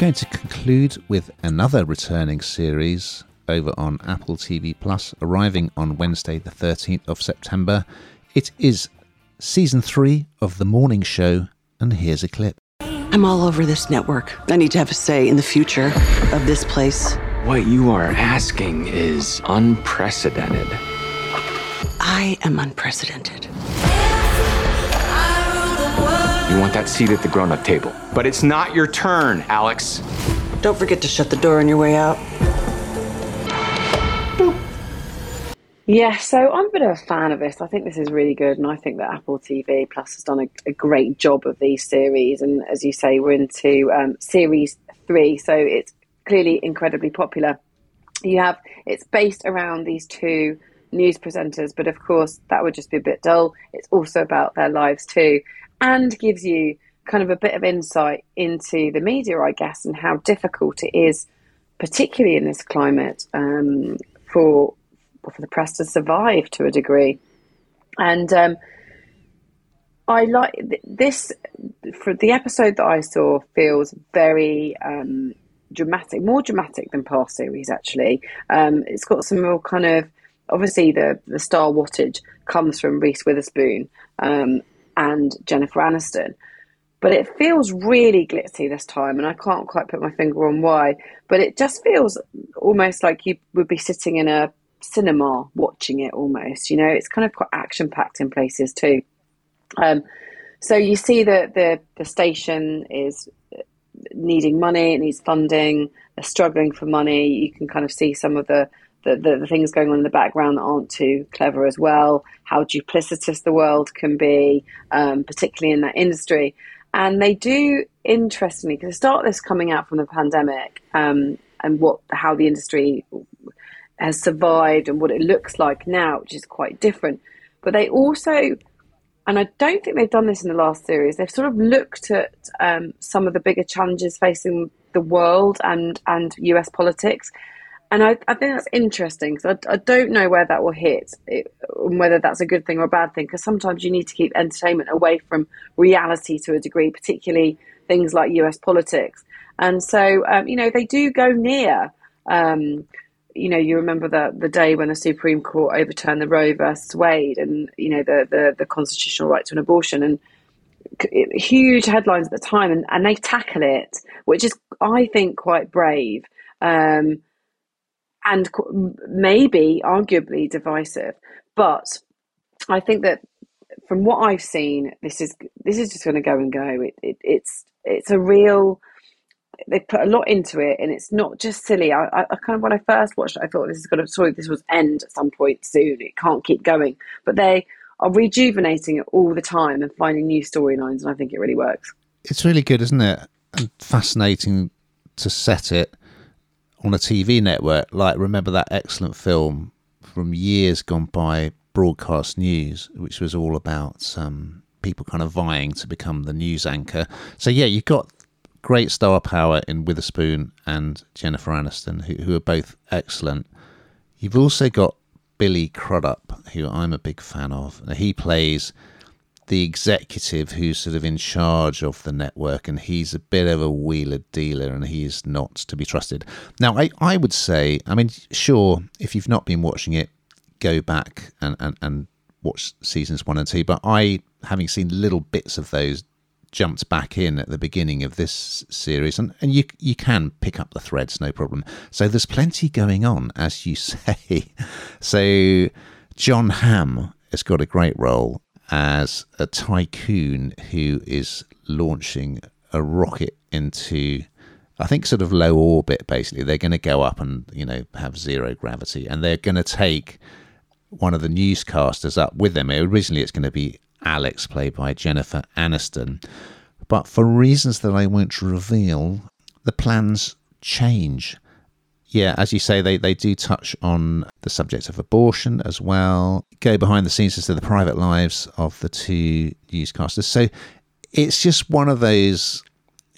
going to conclude with another returning series over on Apple TV Plus, arriving on Wednesday, the 13th of September. It is season three of The Morning Show, and here's a clip. I'm all over this network. I need to have a say in the future of this place. What you are asking is unprecedented. I am unprecedented. Want that seat at the grown up table. But it's not your turn, Alex. Don't forget to shut the door on your way out. Yeah, so I'm a bit of a fan of this. I think this is really good, and I think that Apple TV Plus has done a, a great job of these series. And as you say, we're into um, series three, so it's clearly incredibly popular. You have it's based around these two news presenters, but of course that would just be a bit dull. It's also about their lives too and gives you kind of a bit of insight into the media, I guess, and how difficult it is, particularly in this climate, um, for for the press to survive to a degree. And um, I like this for the episode that I saw feels very um, dramatic, more dramatic than past series. Actually, um, it's got some real kind of obviously the the star wattage comes from Reese Witherspoon, um, and Jennifer Aniston. But it feels really glitzy this time, and I can't quite put my finger on why. But it just feels almost like you would be sitting in a cinema watching it almost. You know, it's kind of quite action packed in places too. Um, so you see that the the station is needing money, it needs funding, they're struggling for money. You can kind of see some of the the, the, the, things going on in the background that aren't too clever as well, how duplicitous the world can be, um, particularly in that industry. And they do, interestingly, because start this coming out from the pandemic um, and what how the industry has survived and what it looks like now, which is quite different. But they also, and I don't think they've done this in the last series, they've sort of looked at um, some of the bigger challenges facing the world and, and US politics and I, I think that's interesting because I, I don't know where that will hit, it, whether that's a good thing or a bad thing. Because sometimes you need to keep entertainment away from reality to a degree, particularly things like US politics. And so, um, you know, they do go near. Um, you know, you remember the the day when the Supreme Court overturned the Roe versus Wade, and you know the the, the constitutional right to an abortion, and huge headlines at the time, and, and they tackle it, which is I think quite brave. Um, and maybe arguably divisive. But I think that from what I've seen, this is this is just going to go and go. It, it, it's it's a real. They put a lot into it, and it's not just silly. I, I, kind of when I first watched it, I thought this is going to sorry this was end at some point soon. It can't keep going, but they are rejuvenating it all the time and finding new storylines, and I think it really works. It's really good, isn't it? And fascinating to set it on a TV network. Like, remember that excellent film from years gone by, Broadcast News, which was all about um, people kind of vying to become the news anchor. So, yeah, you've got great star power in Witherspoon and Jennifer Aniston, who, who are both excellent. You've also got Billy Crudup, who I'm a big fan of. He plays the executive who's sort of in charge of the network, and he's a bit of a wheeler dealer, and he's not to be trusted. Now, I, I would say, I mean, sure, if you've not been watching it, go back and, and, and watch seasons one and two. But I, having seen little bits of those, jumped back in at the beginning of this series, and, and you you can pick up the threads, no problem. So there's plenty going on, as you say. So Jon Hamm has got a great role as a tycoon who is launching a rocket into I think sort of low orbit basically. They're going to go up and, you know, have zero gravity and they're going to take one of the newscasters up with them. Originally it's going to be Alex played by Jennifer Aniston. But for reasons that I won't reveal, the plans change yeah, as you say, they, they do touch on the subject of abortion as well, go behind the scenes as to the private lives of the two newscasters. So it's just one of those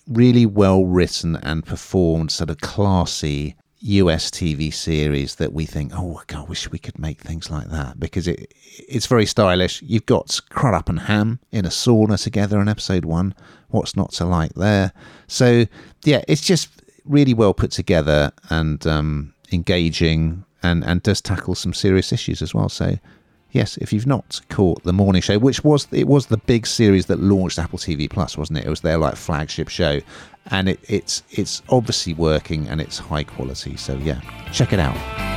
really well written and performed, sort of classy US TV series that we think, oh God, I wish we could make things like that because it it's very stylish. You've got Crudup and Hamm in a sauna together in episode one. What's not to like there? So yeah, it's just really well put together and um, engaging, and and does tackle some serious issues as well. So yes, if you've not caught the morning show, which was it was the big series that launched Apple TV Plus, wasn't it? It was their like flagship show, and it, it's it's obviously working and it's high quality. So yeah, check it out.